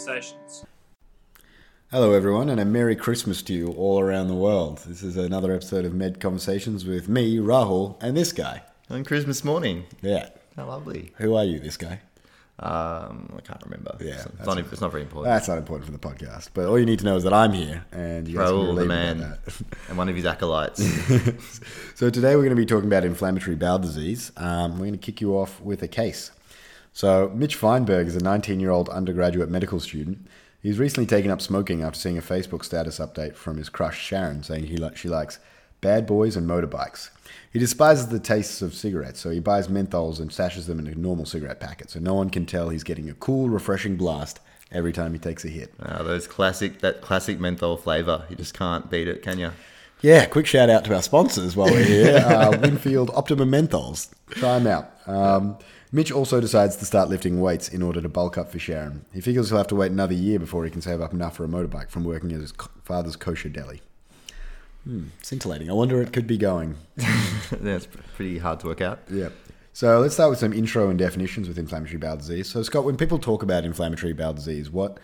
Conversations. Hello, everyone, and a Merry Christmas to you all around the world. This is another episode of Med Conversations with me, Rahul, and this guy. On Christmas morning. Yeah. How lovely. Who are you, this guy? Um, I can't remember. Yeah, it's, that's not, okay. it's not very important. That's not important for the podcast, but all you need to know is that I'm here, and you guys can the man, that. and one of his acolytes. So today we're going to be talking about inflammatory bowel disease. Um, we're going to kick you off with a case. So Mitch Feinberg is a 19-year-old undergraduate medical student. He's recently taken up smoking after seeing a Facebook status update from his crush Sharon saying he li- she likes bad boys and motorbikes. He despises the tastes of cigarettes, so he buys menthols and stashes them in a normal cigarette packet, so no one can tell he's getting a cool, refreshing blast every time he takes a hit. uh, those classic, that classic menthol flavour. You just can't beat it, can you? Yeah, quick shout out to our sponsors while we're here. Uh, Winfield Optimum Menthols. Try them out. Um, Mitch also decides to start lifting weights in order to bulk up for Sharon. He figures he'll have to wait another year before he can save up enough for a motorbike from working at his father's kosher deli. Hmm, scintillating. I wonder where it could be going. That's pretty hard to work out. Yeah. So let's start with some intro and definitions with inflammatory bowel disease. So, Scott, when people talk about inflammatory bowel disease, what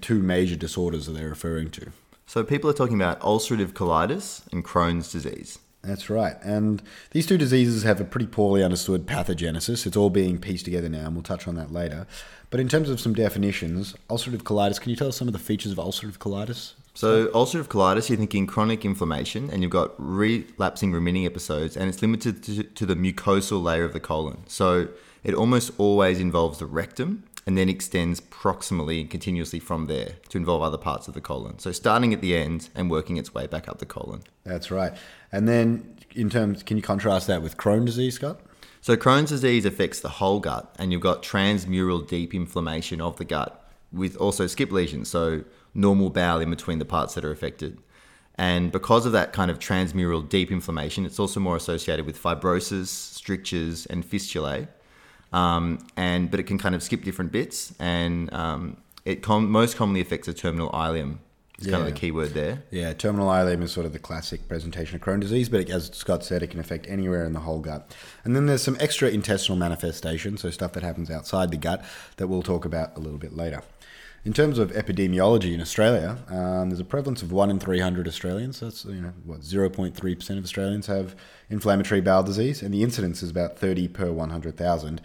two major disorders are they referring to? So people are talking about ulcerative colitis and Crohn's disease. That's right. And these two diseases have a pretty poorly understood pathogenesis. It's all being pieced together now, and we'll touch on that later. But in terms of some definitions, ulcerative colitis, can you tell us some of the features of ulcerative colitis? So ulcerative colitis, you're thinking chronic inflammation, and you've got relapsing remitting episodes, and it's limited to, to the mucosal layer of the colon. So it almost always involves the rectum, and then extends proximally and continuously from there to involve other parts of the colon. So starting at the end and working its way back up the colon. That's right. And then, in terms, can you contrast that with Crohn disease, Scott? So Crohn's disease affects the whole gut, and you've got transmural deep inflammation of the gut with also skip lesions, so normal bowel in between the parts that are affected. And because of that kind of transmural deep inflammation, it's also more associated with fibrosis, strictures, and fistulae. Um, and but it can kind of skip different bits, and um, it com- most commonly affects the terminal ileum. It's kind of the key word there. Yeah, terminal ileum is sort of the classic presentation of Crohn disease, but as Scott said, it can affect anywhere in the whole gut. And then there's some extra intestinal manifestations, so stuff that happens outside the gut that we'll talk about a little bit later. In terms of epidemiology in Australia, um, there's a prevalence of one in 300 Australians. So that's you know what 0.3% of Australians have inflammatory bowel disease, and the incidence is about 30 per 100,000.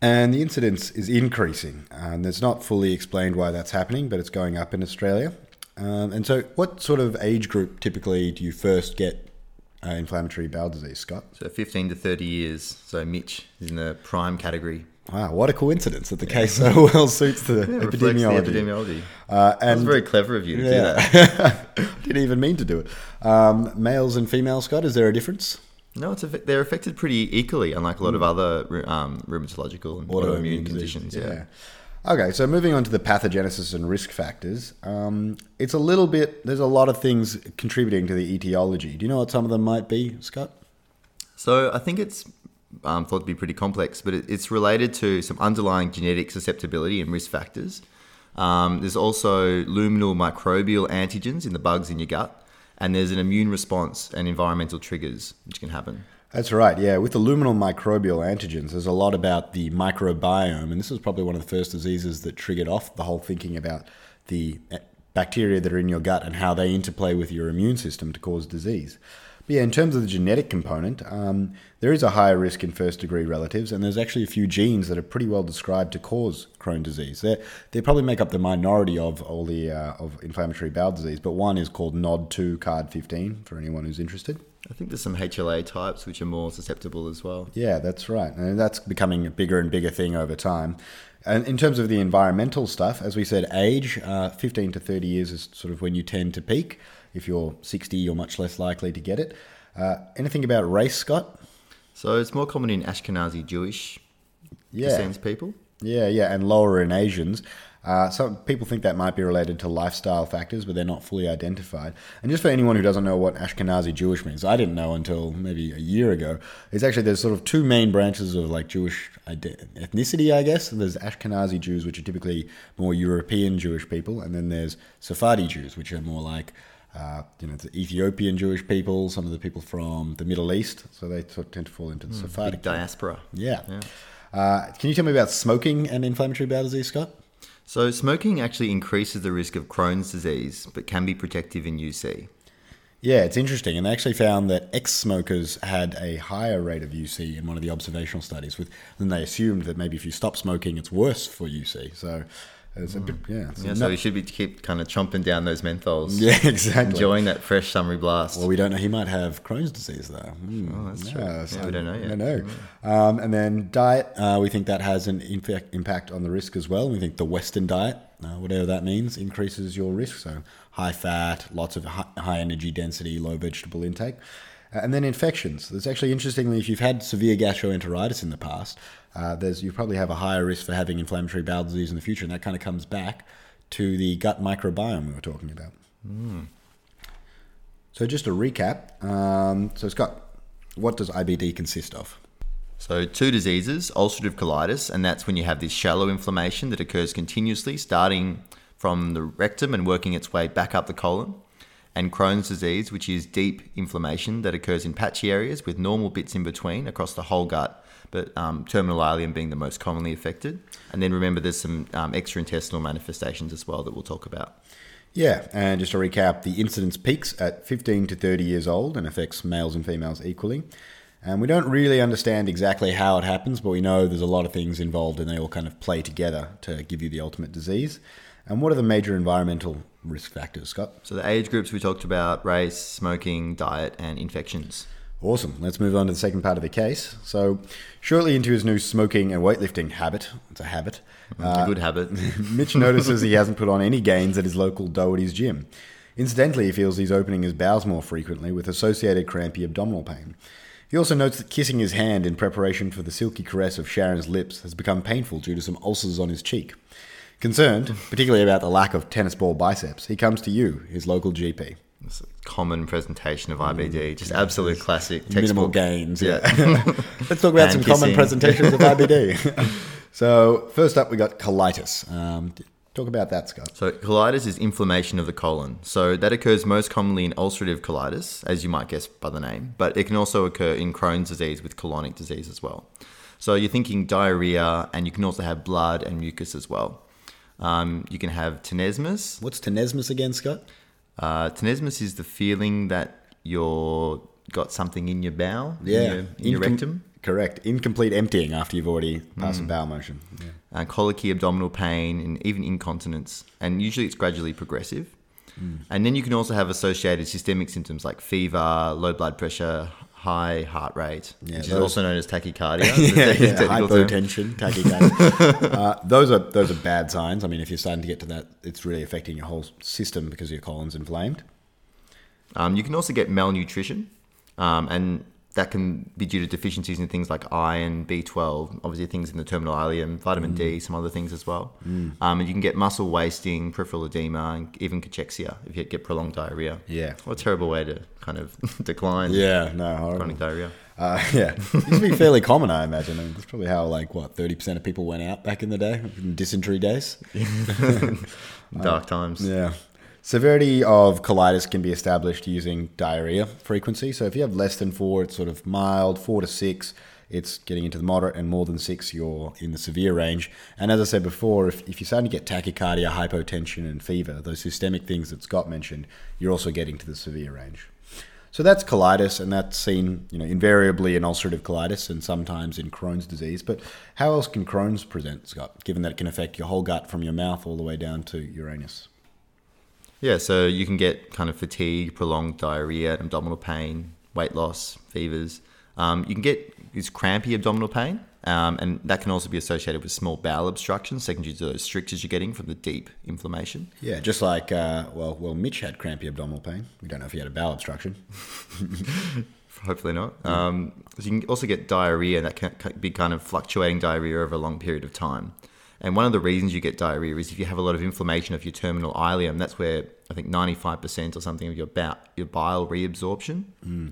And the incidence is increasing. And it's not fully explained why that's happening, but it's going up in Australia. Um, and so, what sort of age group typically do you first get uh, inflammatory bowel disease, Scott? So 15 to 30 years. So Mitch is in the prime category. Wow, what a coincidence that the case so well suits the reflects epidemiology. The epidemiology. Uh, and very clever of you to do that. didn't even mean to do it. Um, males and females, Scott, is there a difference? No, it's affect- they're affected pretty equally, unlike a lot of other um, rheumatological and autoimmune conditions. Yeah. Okay, so moving on to the pathogenesis and risk factors, um, it's a little bit. There's a lot of things contributing to the etiology. Do you know what some of them might be, Scott? So I think it's um, thought to be pretty complex, but it, it's related to some underlying genetic susceptibility and risk factors. Um, there's also luminal microbial antigens in the bugs in your gut, and there's an immune response and environmental triggers which can happen. That's right. Yeah, with the luminal microbial antigens, there's a lot about the microbiome, and this was probably one of the first diseases that triggered off the whole thinking about the eh, bacteria that are in your gut and how they interplay with your immune system to cause disease. But yeah, in terms of the genetic component, um, there is a higher risk in first degree relatives, and there's actually a few genes that are pretty well described to cause Crohn disease. They they probably make up the minority of all the uh, of inflammatory bowel disease, but one is called NOD2 CARD15 for anyone who's interested. I think there's some HLA types which are more susceptible as well. Yeah, that's right. And that's becoming a bigger and bigger thing over time. And in terms of the environmental stuff, as we said, age, uh, 15 to 30 years is sort of when you tend to peak. If you're 60, you're much less likely to get it. Uh, anything about race, Scott? So it's more common in Ashkenazi Jewish Yeah. people. Yeah, yeah, and lower in Asians. Uh, some people think that might be related to lifestyle factors, but they're not fully identified. And just for anyone who doesn't know what Ashkenazi Jewish means, I didn't know until maybe a year ago. It's actually there's sort of two main branches of like Jewish ide- ethnicity, I guess. There's Ashkenazi Jews, which are typically more European Jewish people, and then there's Sephardi Jews, which are more like uh, you know the Ethiopian Jewish people, some of the people from the Middle East. So they sort tend to fall into the Sephardic. Big diaspora. Yeah. Uh, can you tell me about smoking and inflammatory bowel disease, Scott? So, smoking actually increases the risk of Crohn's disease, but can be protective in UC. Yeah, it's interesting. And they actually found that ex smokers had a higher rate of UC in one of the observational studies, with, than they assumed that maybe if you stop smoking, it's worse for UC. So, it's a bit, yeah. Yeah, so we should be keep kind of chomping down those menthols. yeah, exactly. Enjoying that fresh summery blast. Well, we don't know. He might have Crohn's disease, though. Mm, Oh, that's true. Yeah, we don't know yet. I know. Um, and then diet, uh, we think that has an infact impact on the risk as well. We think the Western diet, uh, whatever that means, increases your risk. So high fat, lots of high, high energy density, low vegetable intake. Uh, and then infections. There's actually interestingly, if you've had severe gastroenteritis in the past, uh, there's you probably have a higher risk for having inflammatory bowel disease in the future, and that kind of comes back to the gut microbiome we were talking about. So just a recap. Um, so Scott, what does IBD consist of? So, two diseases ulcerative colitis, and that's when you have this shallow inflammation that occurs continuously, starting from the rectum and working its way back up the colon. And Crohn's disease, which is deep inflammation that occurs in patchy areas with normal bits in between across the whole gut, but um, terminal ileum being the most commonly affected. And then remember, there's some um, extraintestinal manifestations as well that we'll talk about. Yeah, and just to recap, the incidence peaks at 15 to 30 years old and affects males and females equally. And we don't really understand exactly how it happens, but we know there's a lot of things involved and they all kind of play together to give you the ultimate disease. And what are the major environmental risk factors, Scott? So, the age groups we talked about race, smoking, diet, and infections. Awesome. Let's move on to the second part of the case. So, shortly into his new smoking and weightlifting habit, it's a habit, mm, a good uh, habit. Mitch notices he hasn't put on any gains at his local Doherty's gym. Incidentally, he feels he's opening his bowels more frequently with associated crampy abdominal pain. He also notes that kissing his hand in preparation for the silky caress of Sharon's lips has become painful due to some ulcers on his cheek. Concerned, particularly about the lack of tennis ball biceps, he comes to you, his local GP. It's a common presentation of IBD, just absolute classic Mm. Minimal gains. Yeah. Let's talk about Hand some common presentations of IBD. so, first up, we got colitis. Um, talk about that, Scott. So colitis is inflammation of the colon. So that occurs most commonly in ulcerative colitis, as you might guess by the name, but it can also occur in Crohn's disease with colonic disease as well. So you're thinking diarrhea, and you can also have blood and mucus as well. Um, you can have tenesmus. What's tenesmus again, Scott? Uh, tenesmus is the feeling that you're got something in your bowel, in your, in your rectum. Correct. Incomplete emptying after you've already passed a bowel motion. Yeah. uh, colicky, abdominal pain, and even incontinence. And usually it's gradually progressive. Mm. And then you can also have associated systemic symptoms like fever, low blood pressure, high heart rate, Yeah, which is also known as tachycardia. yeah, yeah, technical term. tachycardia. uh, those are those are bad signs. I mean, if you're starting to get to that, it's really affecting your whole system because your colon's inflamed. Um, you can also get malnutrition, um, and that can be due to deficiencies in things like iron, B12, obviously things in the terminal ileum, vitamin Mm. D, some other things as well. Um, and you can get muscle wasting, peripheral edema, and even cachexia if you get prolonged diarrhea. Yeah. What a terrible way to kind of decline Yeah, no, horrible. chronic diarrhea. Uh, yeah, it used to be fairly common, I imagine. I mean, that's probably how like what thirty percent of people went out back in the day, in dysentery days. Dark times. Yeah. Severity of colitis can be established using diarrhea frequency. So if you have less than four, it's sort of mild. Four to six, it's getting into the moderate, and more than six, you're in the severe range. And as I said before, if, if you're starting to get tachycardia, hypotension, and fever, those systemic things that Scott mentioned, you're also getting to the severe range. So that's colitis, and that's seen, you know, invariably in ulcerative colitis and sometimes in Crohn's disease. But how else can Crohn's present, Scott? Given that it can affect your whole gut from your mouth all the way down to your anus. Yeah, so you can get kind of fatigue, prolonged diarrhea, abdominal pain, weight loss, fevers. Um, you can get this crampy abdominal pain, um, and that can also be associated with small bowel obstructions, secondary to those strictures you're getting from the deep inflammation. Yeah, just like uh, well, well, Mitch had crampy abdominal pain. We don't know if he had a bowel obstruction. Hopefully not. Um, so you can also get diarrhea, and that can be kind of fluctuating diarrhea over a long period of time. And one of the reasons you get diarrhea is if you have a lot of inflammation of your terminal ileum. That's where I think 95% or something of your bowel, your bile reabsorption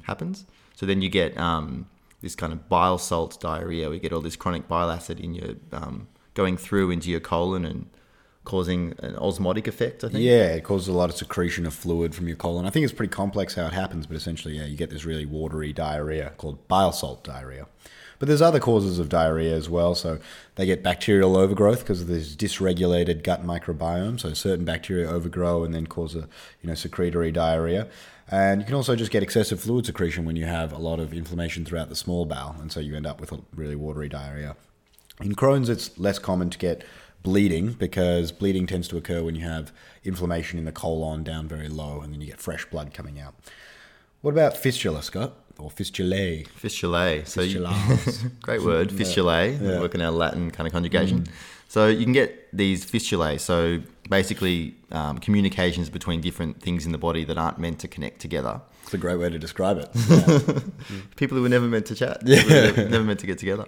happens. So then you get um, this kind of bile salt diarrhea. We get all this chronic bile acid in your um, going through into your colon and causing an osmotic effect. I think. Yeah, it causes a lot of secretion of fluid from your colon. I think it's pretty complex how it happens, but essentially, yeah, you get this really watery diarrhea called bile salt diarrhea. But there's other causes of diarrhea as well. So they get bacterial overgrowth because of this dysregulated gut microbiome. So certain bacteria overgrow and then cause a you know secretory diarrhea. And you can also just get excessive fluid secretion when you have a lot of inflammation throughout the small bowel, and so you end up with a really watery diarrhea. In Crohn's, it's less common to get bleeding because bleeding tends to occur when you have inflammation in the colon down very low, and then you get fresh blood coming out. What about fistula, Scott? Or fistulae? Fistulae. So you, great word, fistulae. Yeah. Working our Latin kind of conjugation. So you can get these fistulae. So basically, um, communications between different things in the body that aren't meant to connect together. It's a great way to describe it. Yeah. People who were never meant to chat. Yeah. Were never meant to get together.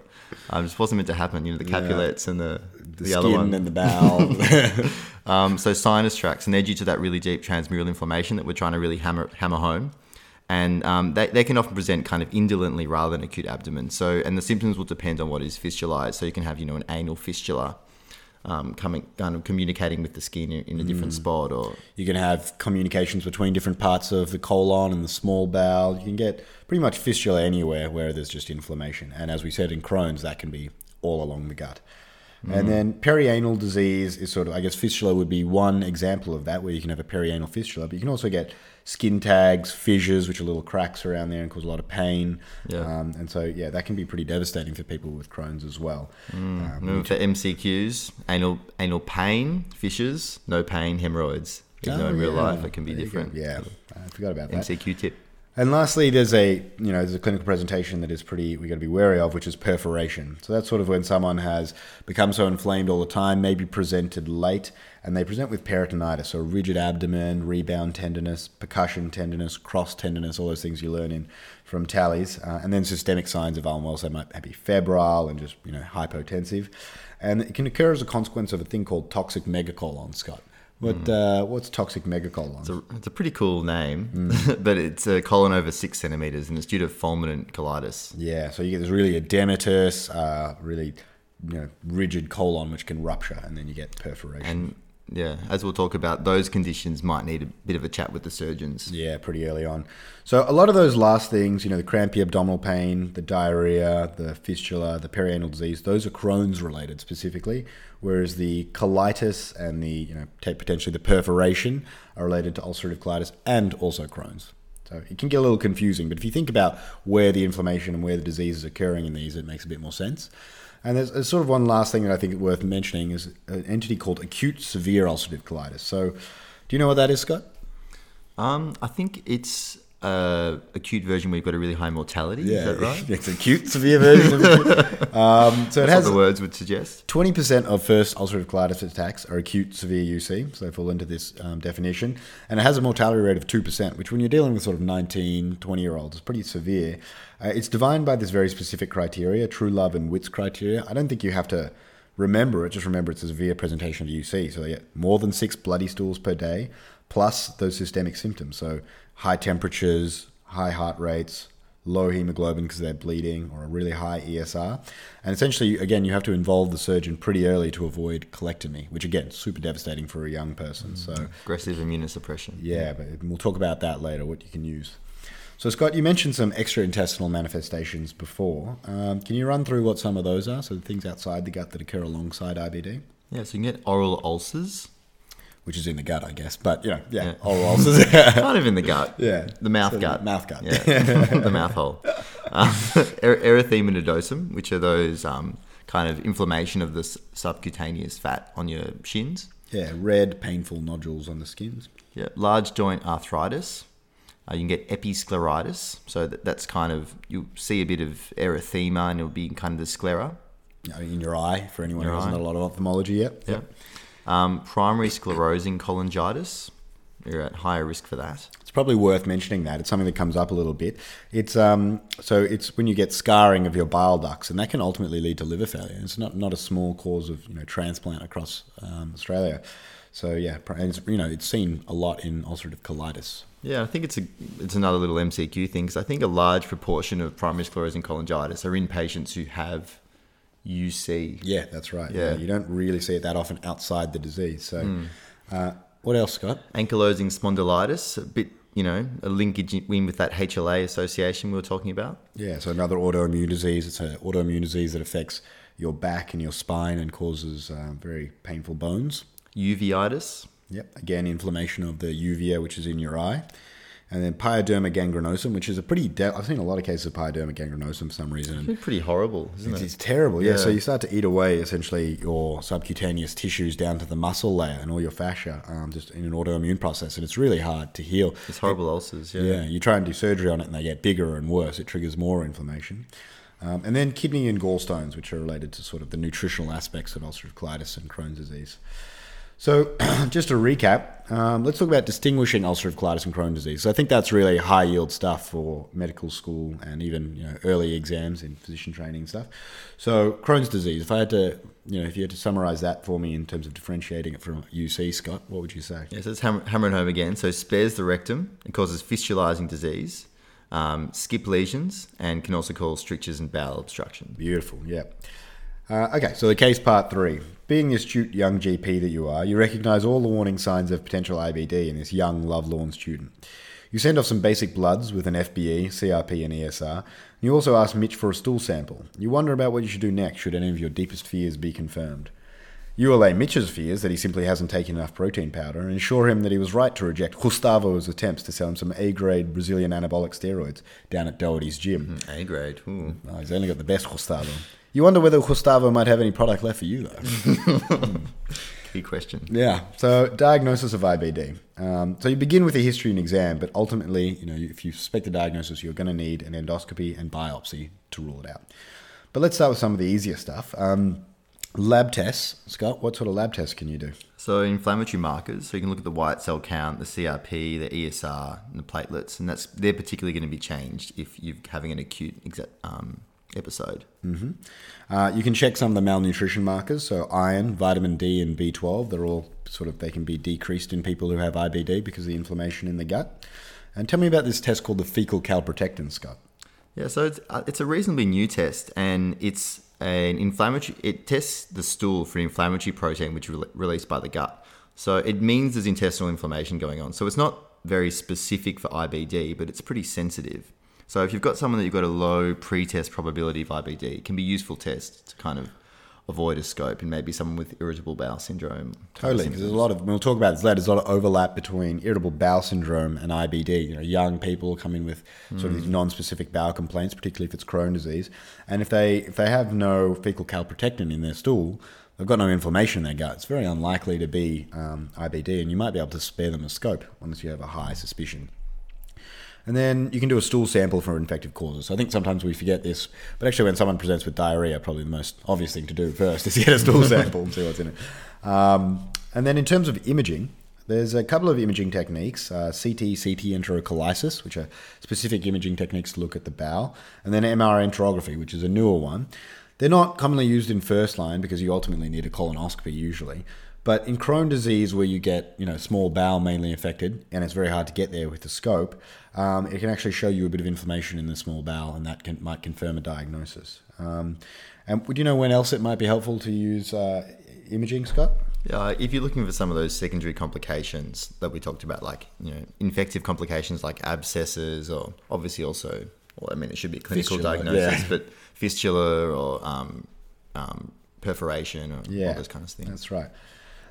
Um, just wasn't meant to happen. You know, the Yeah. capulets and the the, the, other one. and the bowel. Um, so sinus tracts, and they're due to that really deep transmural inflammation that we're trying to really hammer hammer home. And um, they, they can often present kind of indolently rather than acute abdomen. So, and the symptoms will depend on what is fistulized. So you can have, you know, an anal fistula um, coming, kind of communicating with the skin in, in a different spot, or You can have communications between different parts of the colon and the small bowel. You can get pretty much fistula anywhere where there's just inflammation. And as we said in Crohn's, that can be all along the gut. And then perianal disease is sort of, I guess, fistula would be one example of that, where you can have a perianal fistula, but you can also get skin tags, fissures, which are little cracks around there and cause a lot of pain. Yeah. Um, and so, yeah, that can be pretty devastating for people with Crohn's as well. Um, for MCQs, anal anal pain, fissures, no pain, hemorrhoids. Even though in oh, real life it can be There different. Yeah, I forgot about that. MCQ tip. And lastly, there's a you know there's a clinical presentation that is pretty we got to be wary of, which is perforation. So that's sort of when someone has become so inflamed all the time, maybe presented late, and they present with peritonitis, so rigid abdomen, rebound tenderness, percussion tenderness, cross tenderness, all those things you learn in from Talley's, uh, and then systemic signs of Almwell. So they might be febrile and just you know hypotensive, and it can occur as a consequence of a thing called toxic megacolon, Scott. What uh, what's toxic megacolon? It's a, it's a pretty cool name, Mm. but it's a colon over six centimeters, and it's due to fulminant colitis. Yeah, so you get this really edematous, uh, really you know, rigid colon which can rupture, and then you get perforation. And yeah, as we'll talk about, those conditions might need a bit of a chat with the surgeons. yeah, pretty early on. So a lot of those last things, you know, the crampy abdominal pain, the diarrhea, the fistula, the perianal disease, those are Crohn's related specifically, whereas the colitis and the you know potentially the perforation are related to ulcerative colitis and also Crohn's. So it can get a little confusing, but if you think about where the inflammation and where the disease is occurring in these, it makes a bit more sense. And there's, there's sort of one last thing that I think is worth mentioning is an entity called acute severe ulcerative colitis. So, do you know what that is, Scott? Um, I think it's a acute version where you've got a really high mortality. Is that right? it's acute severe version. Um, so it has the words would suggest. 20% of first ulcerative colitis attacks are acute severe UC, so they fall into this um, definition. And it has a mortality rate of 2%, which when you're dealing with sort of 19, 20 year olds is pretty severe. Uh, it's defined by this very specific criteria, Truelove and Witts criteria. I don't think you have to remember it, just remember it's a severe presentation of UC. So they get more than six bloody stools per day, plus those systemic symptoms. So high temperatures, high heart rates, low hemoglobin because they're bleeding, or a really high ESR. And essentially, again, you have to involve the surgeon pretty early to avoid colectomy, which again, super devastating for a young person. So Aggressive immunosuppression. yeah, but we'll talk about that later, what you can use. So, Scott, you mentioned some extraintestinal manifestations before. Um, can you run through what some of those are? So, the things outside the gut that occur alongside IBD, Yeah, so you can get oral ulcers, which is in the gut, I guess. But, you know, yeah, Yeah. oral ulcers. kind of in the gut. yeah. The mouth gut. Mouth gut. Yeah, the mouth hole. Um, er- erythema nodosum, which are those um, kind of inflammation of the s- subcutaneous fat on your shins. yeah, red, painful nodules on the skins. Yeah, large joint arthritis. Uh, you can get episcleritis, so that, that's kind of you'll see a bit of erythema, and it'll be kind of the sclera. You know, in your eye, for anyone Your who hasn't eye. done a lot of ophthalmology yet. Yeah. Um, primary sclerosing cholangitis. You're at higher risk for that. It's probably worth mentioning that. It's something that comes up a little bit. It's um, so it's when you get scarring of your bile ducts, and that can ultimately lead to liver failure. It's not not a small cause of you know transplant across um, Australia. So yeah, and it's, you know it's seen a lot in ulcerative colitis. Yeah, I think it's a it's another little MCQ thing because I think a large proportion of primary sclerosing cholangitis are in patients who have UC. Yeah, that's right. Yeah. Yeah, you don't really see it that often outside the disease. So, uh, what else, Scott? Ankylosing spondylitis, a bit you know, a linkage in with that HLA association we were talking about. Yeah, so another autoimmune disease. It's an autoimmune disease that affects your back and your spine and causes uh, very painful bones. Uveitis. Yep, again, inflammation of the uvea, which is in your eye. And then pyoderma gangrenosum, which is a pretty. De- I've seen a lot of cases of pyoderma gangrenosum for some reason. It's pretty horrible, isn't It's, it? it's terrible, yeah. Yeah. So you start to eat away essentially your subcutaneous tissues down to the muscle layer and all your fascia, um, just in an autoimmune process, and it's really hard to heal. It's horrible ulcers. Yeah. Yeah, you try and do surgery on it, and they get bigger and worse. It triggers more inflammation. Um, and then kidney and gallstones, which are related to sort of the nutritional aspects of ulcerative colitis and Crohn's disease. So, just to recap, um, let's talk about distinguishing ulcerative colitis and Crohn's disease. So, I think that's really high yield stuff for medical school and even you know, early exams in physician training and stuff. So, Crohn's disease, if I had to, you know, if you had to summarize that for me in terms of differentiating it from UC, Scott, what would you say? Yeah, so it's hammer, hammering home again. So spares the rectum. It causes fistulizing disease, um, skip lesions, and can also cause strictures and bowel obstruction. Beautiful, yeah. Uh, okay, so the case part three. Being the astute young GP that you are, you recognize all the warning signs of potential IBD in this young, lovelorn student. You send off some basic bloods with an FBE, CRP, and ESR. You also ask Mitch for a stool sample. You wonder about what you should do next should any of your deepest fears be confirmed. You allay Mitch's fears that he simply hasn't taken enough protein powder and assure him that he was right to reject Gustavo's attempts to sell him some A grade Brazilian anabolic steroids down at Doherty's gym. Hmm, a grade. Ooh. Hmm. Oh, he's only got the best Gustavo. You wonder whether Gustavo might have any product left for you, though. Key question. yeah. So, diagnosis of IBD. Um, so, you begin with a history and exam, but ultimately, you know, if you suspect a diagnosis, you're going to need an endoscopy and biopsy to rule it out. But let's start with some of the easier stuff. Um, lab tests. Scott, what sort of lab tests can you do? So inflammatory markers. So you can look at the white cell count, the CRP, the ESR, and the platelets, and that's they're particularly going to be changed if you're having an acute um, episode. Uh, you can check some of the malnutrition markers, so iron, vitamin D, and B12. They're all sort of they can be decreased in people who have IBD because of the inflammation in the gut. And tell me about this test called the fecal calprotectin, Scott. Yeah, so it's, uh, it's a reasonably new test, and it's an inflammatory. It tests the stool for inflammatory protein which is re- released by the gut. So it means there's intestinal inflammation going on. So it's not very specific for IBD, but it's pretty sensitive. So if you've got someone that you've got a low pre-test probability of IBD, it can be a useful test to kind of avoid a scope and maybe someone with irritable bowel syndrome. Totally, because there's a lot of we'll talk about this later. There's a lot of overlap between irritable bowel syndrome and IBD. You know, young people come in with sort of these non-specific bowel complaints, particularly if it's Crohn disease, and if they if they have no fecal calprotectin in their stool, they've got no inflammation in their gut. It's very unlikely to be um, IBD, and you might be able to spare them a scope unless you have a high suspicion. And then you can do a stool sample for infective causes. I think sometimes we forget this, but actually, when someone presents with diarrhea, probably the most obvious thing to do first is get a stool sample and see what's in it. Um, and then in terms of imaging, there's a couple of imaging techniques uh, CT, CT enteroclysis, which are specific imaging techniques to look at the bowel, and then MR enterography, which is a newer one. They're not commonly used in first line because you ultimately need a colonoscopy usually. But in Crohn disease, where you get you know small bowel mainly affected, and it's very hard to get there with the scope, um, it can actually show you a bit of inflammation in the small bowel, and that can, might confirm a diagnosis. Um, and would you know when else it might be helpful to use uh, imaging, Scott? Uh, if you're looking for some of those secondary complications that we talked about, like you know, infective complications like abscesses, or obviously also, well, I mean, it should be a clinical Fistula, diagnosis, yeah. but fistula or um, um, perforation or Yeah, all those kinds of things. That's right.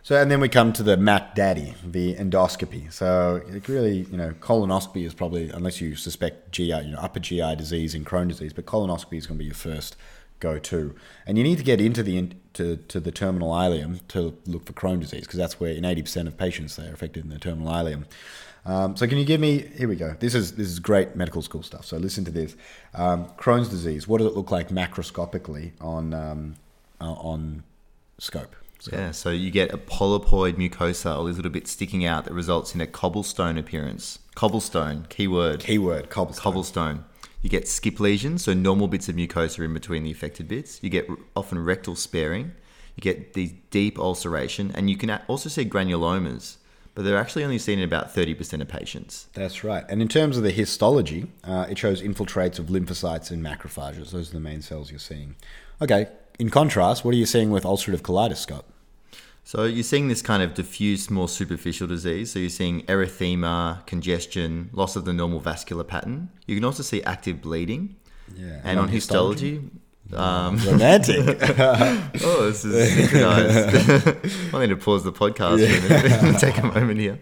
So, and then we come to the Mac Daddy, the endoscopy. So, it really, you know, colonoscopy is probably, unless you suspect GI, you know, upper GI disease and Crohn disease, but colonoscopy is going to be your first go-to. And you need to get into the to, to the terminal ileum to look for Crohn disease because that's where in 80% of patients they're affected in the terminal ileum. Um, so can you give me? Here we go. This is this is great medical school stuff. So listen to this. Um, Crohn's disease. What does it look like macroscopically on um, uh, on scope? Yeah, so you get a polypoid mucosa, or this little bit sticking out that results in a cobblestone appearance. Cobblestone, keyword. Keyword cobblestone. cobblestone. You get skip lesions, so normal bits of mucosa in between the affected bits. You get often rectal sparing. You get these deep ulceration, and you can also see granulomas, but they're actually only seen in about 30% of patients. That's right. And in terms of the histology, uh, it shows infiltrates of lymphocytes and macrophages. Those are the main cells you're seeing. Okay. In contrast, what are you seeing with ulcerative colitis, Scott? So you're seeing this kind of diffuse, more superficial disease. So you're seeing erythema, congestion, loss of the normal vascular pattern. You can also see active bleeding. Yeah. And on histology, um, Romantic. oh, this is synchronized. I need to pause the podcast for a minute. Take a moment here.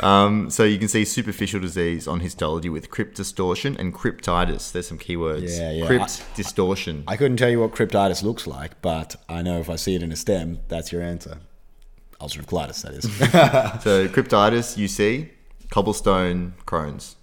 Um, so you can see superficial disease on histology with crypt distortion and cryptitis. There's some keywords. Yeah, yeah. Crypt distortion. I couldn't tell you what cryptitis looks like, but I know if I see it in a stem, that's your answer. Ulcerative colitis, that is. So cryptitis, you see, cobblestone, Crohn's.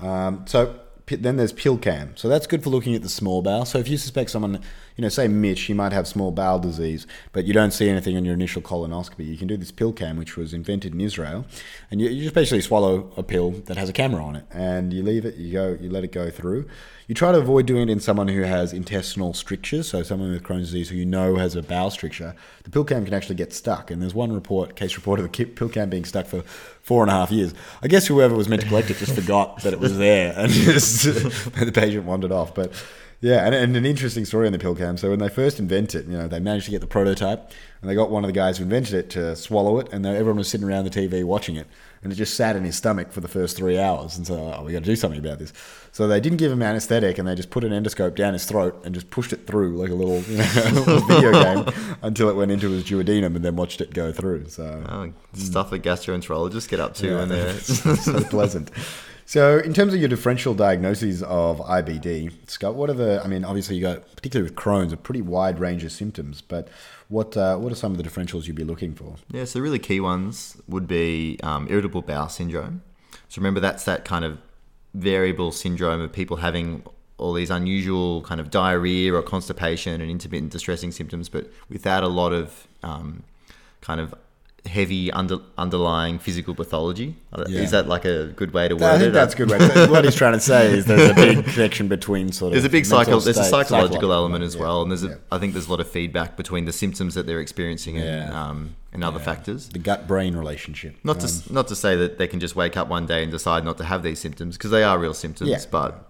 Um, so then there's PillCam. So that's good for looking at the small bowel. So if you suspect someone, you know, say Mitch, he might have small bowel disease, but you don't see anything on your initial colonoscopy, you can do this PillCam, which was invented in Israel, and you, you just basically swallow a pill that has a camera on it, and you leave it, you go, you let it go through. You try to avoid doing it in someone who has intestinal strictures, so someone with Crohn's disease who you know has a bowel stricture. The pill cam can actually get stuck, and there's one report, case report of the pill cam being stuck for four and a half years. I guess whoever was meant to collect it just forgot that it was there, and just the patient wandered off. But yeah, and, and an interesting story on the pill cam. So when they first invented it, you know, they managed to get the prototype, and they got one of the guys who invented it to swallow it, and everyone was sitting around the TV watching it, and it just sat in his stomach for the first three hours. And so, oh, we got to do something about this. So they didn't give him anesthetic, and they just put an endoscope down his throat and just pushed it through like a little, you know, video game until it went into his duodenum, and then watched it go through. So Oh, stuff that gastroenterologists get up to Yeah. when they're. so pleasant. So, in terms of your differential diagnoses of IBD, Scott, what are the? I mean, obviously, you got particularly with Crohn's a pretty wide range of symptoms, but what uh, what are some of the differentials you'd be looking for? Yeah, so really key ones would be um, irritable bowel syndrome. So remember, that's that kind of variable syndrome of people having all these unusual kind of diarrhea or constipation and intermittent distressing symptoms, but without a lot of um, kind of heavy under, underlying physical pathology. Yeah. Is that like a good way to word I think it? that's a good way. To, what he's trying to say is there's a big connection between sort of There's a big psycho, there's a state- psychological element as yeah, well, and there's a, yeah. I think there's a lot of feedback between the symptoms that they're experiencing and, um, and other factors. the gut brain relationship. Not to Um, not to say that they can just wake up one day and decide not to have these symptoms because they are real symptoms. Yeah. But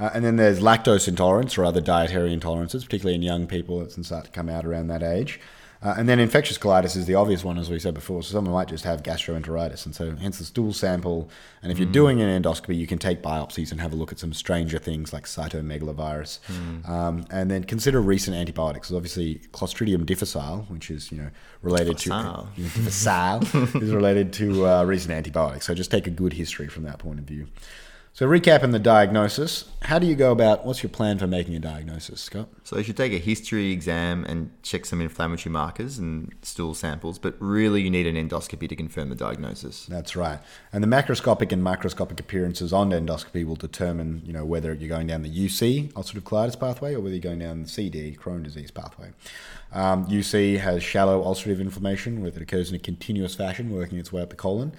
Uh, and then there's lactose intolerance or other dietary intolerances, particularly in young people that can start to come out around that age. Uh, and then infectious colitis is the obvious one, as we said before. So someone might just have gastroenteritis, and so hence the stool sample. And if you're doing an endoscopy, you can take biopsies and have a look at some stranger things like cytomegalovirus. Um, and then consider recent antibiotics. So obviously, Clostridium difficile, which is you know related Difficile. to difficile, is related to uh, recent antibiotics. So just take a good history from that point of view. So recapping the diagnosis, how do you go about? What's your plan for making a diagnosis, Scott? so you should take a history exam and check some inflammatory markers and stool samples. But really, you need an endoscopy to confirm the diagnosis. That's right. And the macroscopic and microscopic appearances on endoscopy will determine, you know, whether you're going down the UC, ulcerative colitis pathway, or whether you're going down the CD, Crohn disease pathway. Um, UC has shallow ulcerative inflammation, where it occurs in a continuous fashion, working its way up the colon.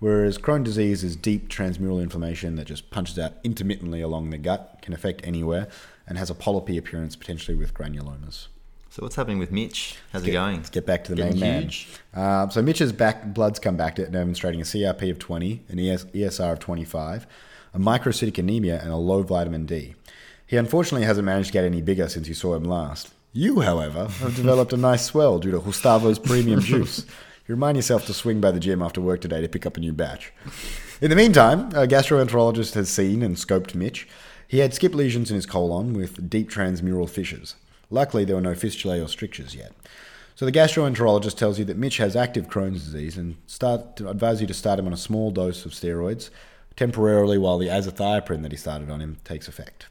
Whereas Crohn disease is deep transmural inflammation that just punches out intermittently along the gut, can affect anywhere, and has a polypy appearance potentially with granulomas. So what's happening with Mitch? How's it going? Let's get back to the Getting main huge? man. Uh, so Mitch's back blood's come back to demonstrating a CRP of 20, an ES, ESR of 25, a microcytic anemia, and a low vitamin D. He unfortunately hasn't managed to get any bigger since you saw him last. You, however, have developed a nice swell due to Gustavo's premium juice. You remind yourself to swing by the gym after work today to pick up a new batch. In the meantime, a gastroenterologist has seen and scoped Mitch. He had skip lesions in his colon with deep transmural fissures. Luckily, there were no fistulae or strictures yet. So the gastroenterologist tells you that Mitch has active Crohn's disease and start to advise you to start him on a small dose of steroids temporarily while the azathioprine that he started on him takes effect.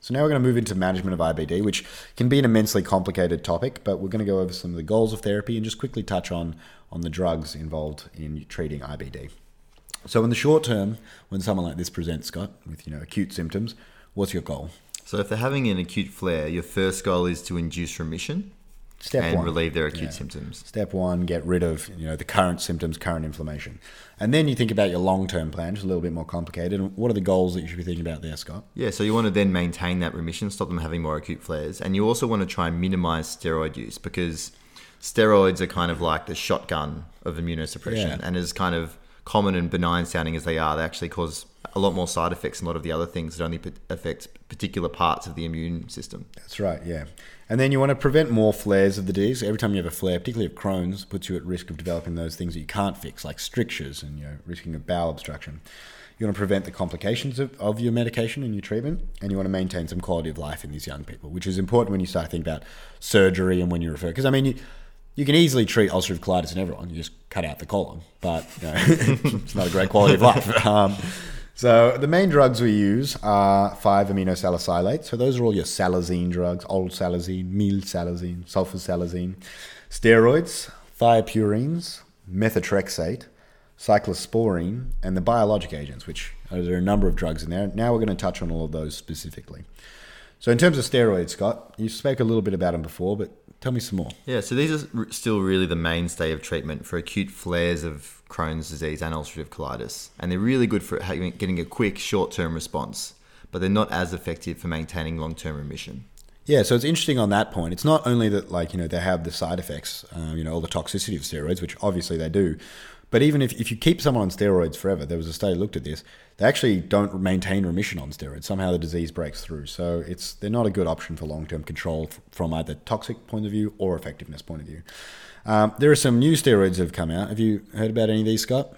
So now we're going to move into management of IBD, which can be an immensely complicated topic, but we're going to go over some of the goals of therapy and just quickly touch on on the drugs involved in treating IBD. So in the short term, when someone like this presents, Scott, with you know acute symptoms, what's your goal? So if they're having an acute flare, your first goal is to induce remission Step and one. relieve their acute Yeah. symptoms. Step one, get rid of you know the current symptoms, current inflammation, and then you think about your long-term plan, which is a little bit more complicated. What are the goals that you should be thinking about there, Scott? Yeah, so you want to then maintain that remission, stop them having more acute flares, and you also want to try and minimize steroid use because steroids are kind of like the shotgun of immunosuppression, Yeah. and as kind of common and benign sounding as they are, they actually cause a lot more side effects than a lot of the other things that only p- affect particular parts of the immune system. That's right, yeah. And then you want to prevent more flares of the disease. Every time you have a flare, particularly of Crohn's, puts you at risk of developing those things that you can't fix, like strictures and you know, risking of bowel obstruction. You want to prevent the complications of, of your medication and your treatment, and you want to maintain some quality of life in these young people, which is important when you start to think about surgery and when you refer. Because I mean, you, you can easily treat ulcerative colitis in everyone. You just cut out the colon, but you know, it's not a great quality of life. Um, so the main drugs we use are 5-aminosalicylates. So those are all your salazine drugs, olsalazine, mil salazine, sulfasalazine, steroids, thiopurines, methotrexate, cyclosporine, and the biologic agents, which are, there are a number of drugs in there. Now we're going to touch on all of those specifically. So in terms of steroids, Scott, you spoke a little bit about them before, but tell me some more. Yeah, so these are still really the mainstay of treatment for acute flares of Crohn's disease and ulcerative colitis, and they're really good for getting a quick, short-term response, but they're not as effective for maintaining long-term remission. Yeah, so it's interesting on that point. It's not only that like you know they have the side effects, uh, you know, all the toxicity of steroids, which obviously they do, but even if, if you keep someone on steroids forever, there was a study looked at this, they actually don't maintain remission on steroids. Somehow the disease breaks through. So it's they're not a good option for long term control from either toxic point of view or effectiveness point of view. Um, there are some new steroids that have come out. Have you heard about any of these, Scott?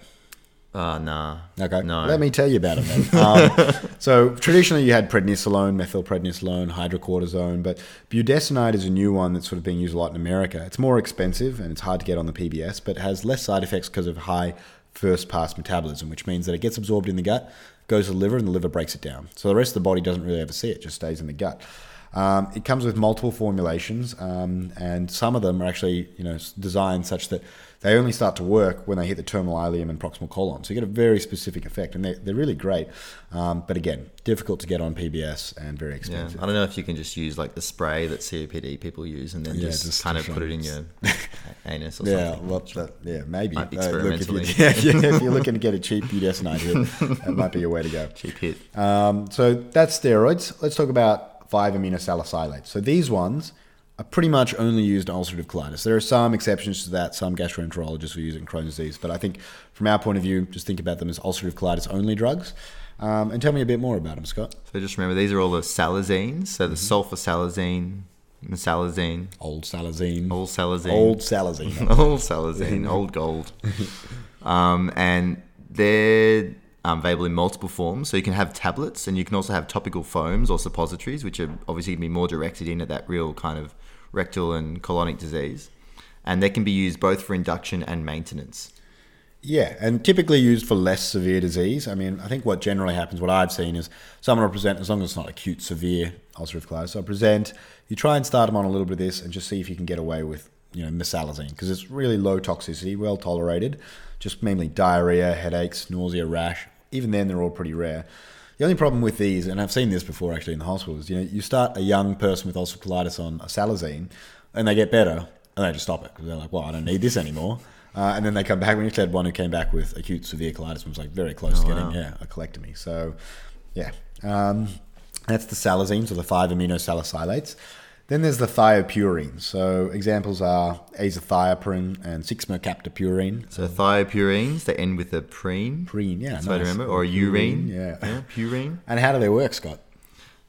Ah, nah. Okay. No. Let me tell you about it then. um, so traditionally you had prednisolone, methylprednisolone, hydrocortisone, but budesonide is a new one that's sort of being used a lot in America. It's more expensive and it's hard to get on the PBS, but has less side effects because of high first pass metabolism, which means that it gets absorbed in the gut, goes to the liver, and the liver breaks it down. So the rest of the body doesn't really ever see it; just stays in the gut. Um, it comes with multiple formulations, um, and some of them are actually, you know, designed such that they only start to work when they hit the terminal ileum and proximal colon. So you get a very specific effect, and they're, they're really great. Um, but again, difficult to get on PBS and very expensive. Yeah. I don't know if you can just use like the spray that COPD people use and then Yeah, just, just kind of put it in your anus or Yeah, something. well, that, yeah, maybe. Uh, look, if, you, experimentally. yeah, yeah, if you're looking to get a cheap budesonide hit, that might be a way to go. Cheap hit. Um, so that's steroids. Let's talk about 5-aminosalicylates. So these ones are pretty much only used ulcerative colitis. There are some exceptions to that. Some gastroenterologists it in Crohn's disease. But I think from our point of view, just think about them as ulcerative colitis only drugs. Um, and tell me a bit more about them, Scott. So just remember, these are all the salazines. So Mm-hmm. the sulfasalazine, mesalazine, Olsalazine. old salazine, Olsalazine. olsalazine, old gold. Um, and they're um, available in multiple forms. So you can have tablets, and you can also have topical foams or suppositories, which are obviously going to be more directed in at that real kind of rectal and colonic disease. And they can be used both for induction and maintenance. Yeah, and typically used for less severe disease. I mean, I think what generally happens, what I've seen is someone will present, as long as it's not acute, severe ulcerative colitis, they'll present, you try and start them on a little bit of this and just see if you can get away with, you know, mesalazine, because it's really low toxicity, well tolerated, just mainly diarrhea, headaches, nausea, rash. Even then, they're all pretty rare. The only problem with these, and I've seen this before actually in the hospital, is you know you start a young person with ulcerative colitis on a salazine, and they get better, and they just stop it because they're like, well, I don't need this anymore. Uh, and then they come back. We actually had one who came back with acute severe colitis and was like very close to getting wow. yeah a colectomy. So yeah, um, that's the salazines or the five aminosalicylates. Then there's the thiopurines. So examples are azathioprine and 6-mercaptopurine. So thiopurines, they end with a preen. Preen, yeah, That's what I remember. Or urine. yeah. yeah. Purine. And how do they work, Scott?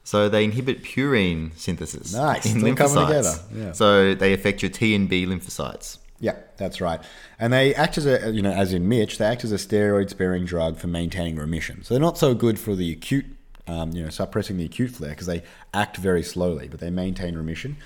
So they inhibit purine synthesis. Nice, In they're lymphocytes. together, yeah. So they affect your T and B lymphocytes. Yeah, that's right. And they act as a, you know, as in Mitch, they act as a steroid-sparing drug for maintaining remission. So they're not so good for the acute, um, you know, suppressing the acute flare because they act very slowly, but they maintain remission.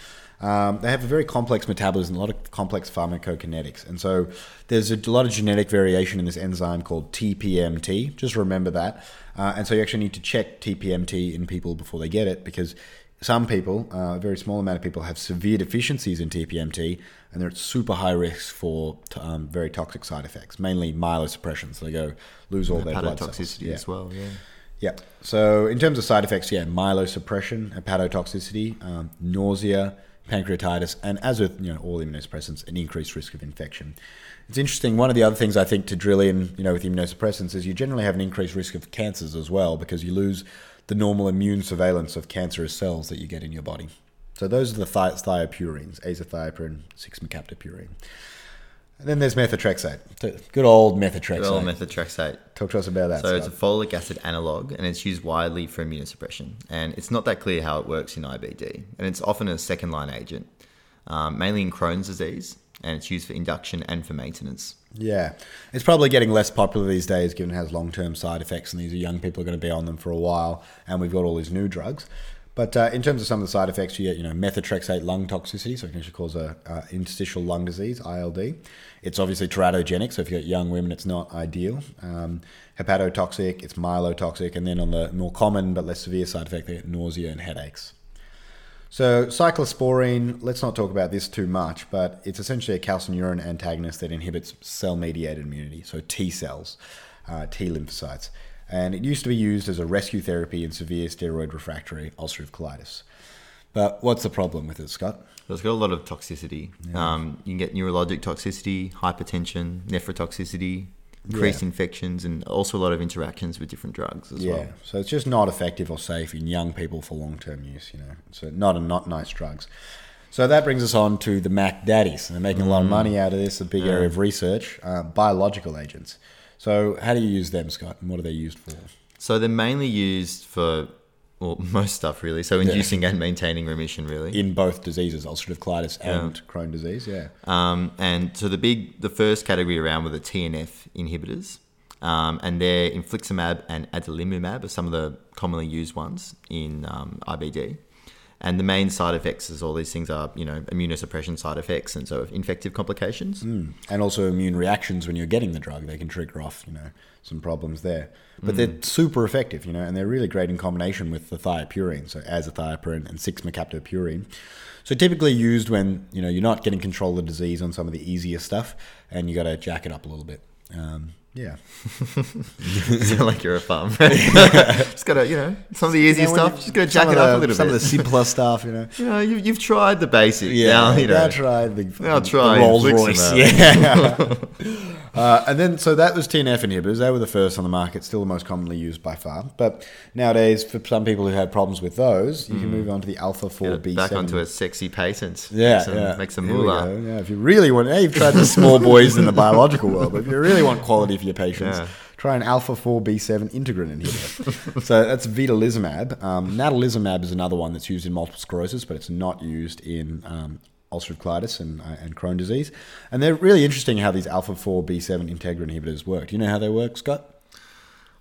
Um, they have a very complex metabolism, a lot of complex pharmacokinetics, and so there's a lot of genetic variation in this enzyme called TPMT. Just remember that. Uh, and so you actually need to check TPMT in people before they get it because some people, uh, a very small amount of people, have severe deficiencies in TPMT, and they're at super high risk for t- um, very toxic side effects, mainly myelosuppression. So they go lose all their blood cells. Hepatotoxicity Yeah. as well, yeah. Yeah. So in terms of side effects, yeah, myelosuppression, hepatotoxicity, um, nausea, pancreatitis, and as with you know all immunosuppressants, an increased risk of infection. It's interesting. One of the other things I think to drill in, you know, with immunosuppressants is you generally have an increased risk of cancers as well because you lose the normal immune surveillance of cancerous cells that you get in your body. So those are the thi- thiopurines, azathioprine, 6-mercaptopurine. And then there's methotrexate. Good old methotrexate. Good old methotrexate. Talk to us about that. So it's a folic acid analog, and it's used widely for immunosuppression. And it's not that clear how it works in IBD, and it's often a second line agent, um, mainly in Crohn's disease, and it's used for induction and for maintenance. Yeah, it's probably getting less popular these days, given it has long-term side effects, and these are young people are going to be on them for a while, and we've got all these new drugs. But uh, in terms of some of the side effects, you get you know methotrexate lung toxicity, so it can actually cause a interstitial lung disease (ILD). It's obviously teratogenic, so if you've got young women, it's not ideal. Um, hepatotoxic, it's myelotoxic, and then on the more common but less severe side effect, they get nausea and headaches. So cyclosporine, let's not talk about this too much, but it's essentially a calcineurin antagonist that inhibits cell-mediated immunity, so T cells, uh, T lymphocytes. And it used to be used as a rescue therapy in severe steroid refractory ulcerative colitis. But what's the problem with it, Scott? So it's got a lot of toxicity. Um, you can get neurologic toxicity, hypertension, nephrotoxicity, increased Yeah. infections, and also a lot of interactions with different drugs as yeah, well. so it's just not effective or safe in young people for long-term use. You know, so not a not nice drugs. So that brings us on to the Mac Daddies. They're making a lot of money out of this. A big area of research, uh, biological agents. So how do you use them, Scott? And what are they used for? So they're mainly used for, well, most stuff really. So inducing and maintaining remission really. In both diseases, ulcerative colitis and Crohn disease. Yeah. Um, and so the big, the first category around were the TNF inhibitors, um, and they're infliximab and adalimumab are some of the commonly used ones in um, IBD. And the main side effects is all these things are, you know, immunosuppression side effects and so infective complications. and also immune reactions when you're getting the drug. They can trigger off, you know, some problems there. But they're super effective, you know, and they're really great in combination with the thiopurine, so azathioprine and 6-mercaptopurine. So typically used when, you know, you're not getting control of the disease on some of the easier stuff and you got to jack it up a little bit. Um, yeah. Sound like you're a farm. just gotta, you know, some of the easy when stuff. you- Just gotta jack it up the- a little Some bit. Some of the simpler stuff, you know. you know, you, you've tried the basic. Yeah, now, you know. now try the, Now the Rolls Royce. Yeah. Uh, and then, so that was TNF inhibitors. They were the first on the market, still the most commonly used by far. But nowadays, for some people who had problems with those, you can move on to the alpha 4 B7. Back onto a sexy patent. Yeah, make some, yeah. Make some moolah. Yeah, if you really want, yeah, you've tried the small boys in the biological world, but if you really want quality for your patients, Yeah. try an alpha 4 B7 integrin inhibitor. so that's vedolizumab. Um, natalizumab is another one that's used in multiple sclerosis, but it's not used in um, ulcerative colitis and, uh, and Crohn disease. And they're really interesting how these alpha 4 B7 integrin inhibitors work. Do you know how they work, Scott?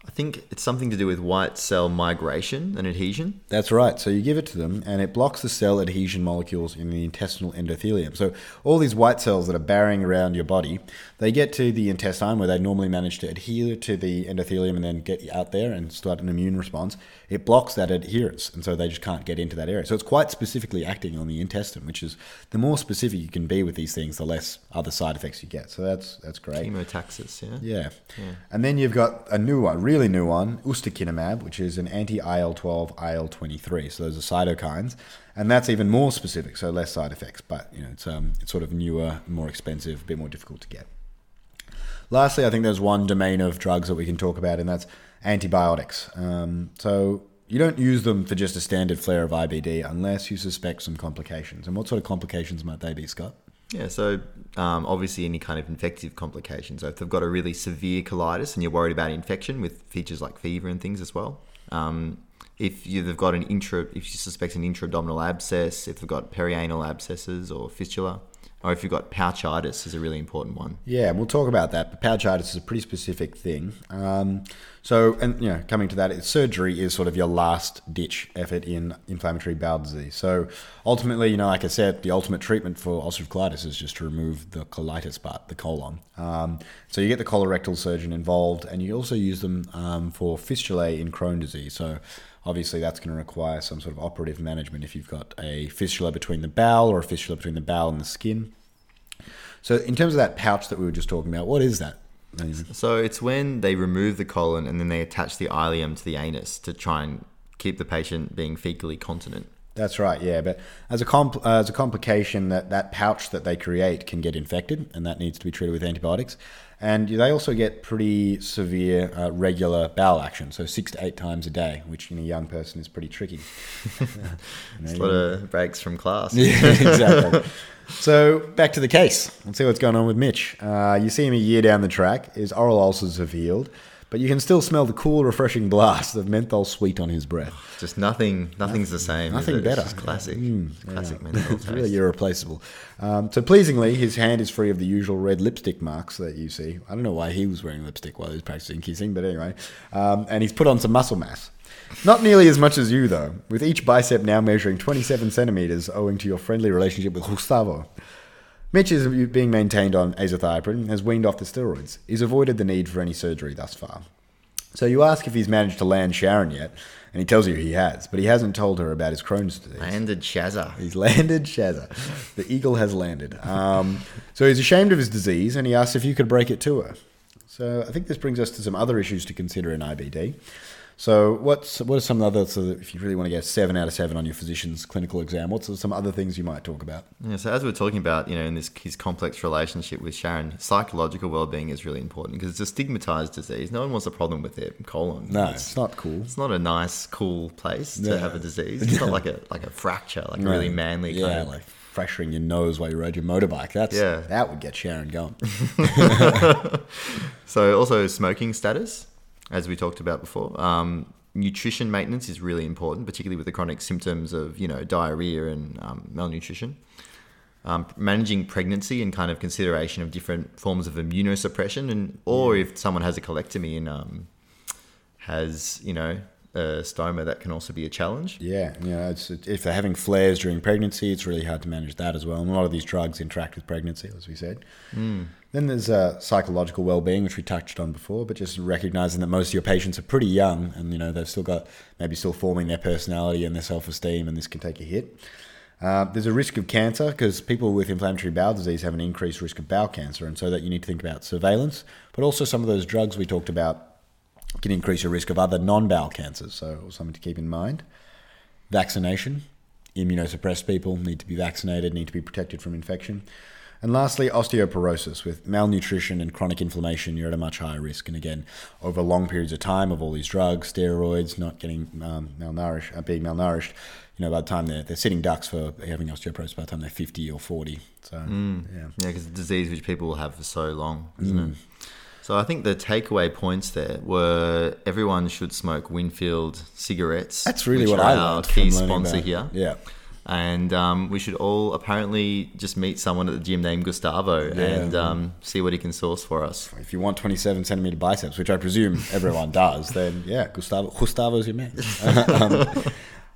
I think it's something to do with white cell migration and adhesion. That's right. So you give it to them, and it blocks the cell adhesion molecules in the intestinal endothelium. So all these white cells that are barring around your body, they get to the intestine where they normally manage to adhere to the endothelium and then get out there and start an immune response. It blocks that adherence, and so they just can't get into that area. So it's quite specifically acting on the intestine, which is the more specific you can be with these things, the less other side effects you get. So that's that's great. Chemotaxis, yeah. Yeah. And then you've got a new one, really new one, ustekinumab, which is an anti IL 12, IL 23. So those are cytokines. And that's even more specific, so less side effects. But, you know, it's, um, it's sort of newer, more expensive, a bit more difficult to get. Lastly, I think there's one domain of drugs that we can talk about, and that's antibiotics. Um, so you don't use them for just a standard flare of IBD unless you suspect some complications. And what sort of complications might they be, Scott? Yeah, so um, obviously any kind of infective complications. So if they've got a really severe colitis and you're worried about infection with features like fever and things as well. Um, if you, they've got an intra, if you suspect an intra-abdominal abscess, if they've got perianal abscesses or fistula, or if you've got pouchitis is a really important one. Yeah, we'll talk about that. But pouchitis is a pretty specific thing. Um, so, and you know, coming to that, it's, surgery is sort of your last ditch effort in inflammatory bowel disease. So, ultimately, you know, like I said, the ultimate treatment for ulcerative colitis is just to remove the colitis part, the colon. Um, so, you get the colorectal surgeon involved, and you also use them um, for fistulae in Crohn disease. So, obviously, that's going to require some sort of operative management if you've got a fistula between the bowel or a fistula between the bowel and the skin. So, in terms of that pouch that we were just talking about, what is that? So it's when they remove the colon and then they attach the ileum to the anus to try and keep the patient being fecally continent. That's right, yeah. But as a uh, as a complication, that that pouch that they create can get infected, and that needs to be treated with antibiotics. And they also get pretty severe uh, regular bowel action, so six to eight times a day, which in a young person is pretty tricky. You know, a lot of breaks from class. Yeah, exactly. so back to the case. Let's see what's going on with Mitch. Uh, you see him a year down the track. His oral ulcers have healed, but you can still smell the cool, refreshing blast of menthol sweet on his breath. Just nothing. Nothing's the same. Nothing it? better. It's classic. Mm, classic yeah. menthol it's really irreplaceable. Um, so pleasingly, his hand is free of the usual red lipstick marks that you see. I don't know why he was wearing lipstick while he was practicing kissing, but anyway. Um, and he's put on some muscle mass. Not nearly as much as you, though, with each bicep now measuring 27 centimeters owing to your friendly relationship with Gustavo. Mitch is being maintained on azathioprine and has weaned off the steroids. He's avoided the need for any surgery thus far. So you ask if he's managed to land Sharon yet, and he tells you he has, but he hasn't told her about his Crohn's disease. Landed Shazza. He's landed Shazza. The eagle has landed. Um, so he's ashamed of his disease and he asks if you could break it to her. So I think this brings us to some other issues to consider in IBD. So what's what are some other so if you really want to get seven out of seven on your physician's clinical exam, what's some other things you might talk about? Yeah, so as we're talking about, you know, in this his complex relationship with Sharon, psychological well-being is really important because it's a stigmatized disease. No one wants a problem with their colon. No, it's, it's not cool. it's not a nice, cool place to have a disease. It's not like a like a fracture, like a really manly yeah, kind of like fracturing your nose while you rode your motorbike. That's Yeah. that would get Sharon going. So also smoking status, as we talked about before. Um, nutrition maintenance is really important, particularly with the chronic symptoms of you know diarrhea and um, malnutrition. Um, managing pregnancy and kind of consideration of different forms of immunosuppression, and or if someone has a colectomy and um, has you know a stoma, that can also be a challenge. Yeah, it's, if they're having flares during pregnancy, it's really hard to manage that as well. And a lot of these drugs interact with pregnancy, as we said. Then there's uh, psychological well-being, which we touched on before, but just recognizing that most of your patients are pretty young, and you know they've still got maybe still forming their personality and their self-esteem, and this can take a hit. Uh, there's a risk of cancer because people with inflammatory bowel disease have an increased risk of bowel cancer, and so that you need to think about surveillance, but also some of those drugs we talked about can increase your risk of other non-bowel cancers. So something to keep in mind. Vaccination. Immunosuppressed people need to be vaccinated, need to be protected from infection. And lastly, osteoporosis. With malnutrition and chronic inflammation, you're at a much higher risk. And again, over long periods of time of all these drugs, steroids, not getting um, malnourished, uh, being malnourished, you know, by the time they're, they're sitting ducks for having osteoporosis by the time they're 50 or 40. So, yeah. Yeah, because the disease which people will have for so long, isn't it? So I think the takeaway points there were everyone should smoke Winfield cigarettes. That's really what I our key sponsor about- here. Yeah. And um, we should all apparently just meet someone at the gym named Gustavo and um, see what he can source for us. If you want 27 centimeter biceps, which I presume everyone does, then yeah, Gustavo, Gustavo's your man. um,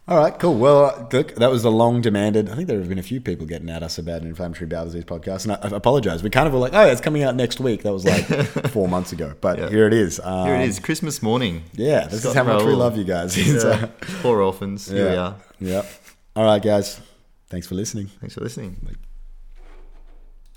all right, cool. Well, look, that was the long demanded. I think there have been a few people getting at us about an inflammatory bowel disease podcast, and I, I apologize. We kind of were like, oh, it's coming out next week. That was like four months ago, but Yeah. here it is. Um, Here it is, Christmas morning. Yeah, this is Scott how much we love you guys. Yeah. So, Poor orphans. Here we are. yeah. All right, guys. Thanks for listening. Thanks for listening. Like,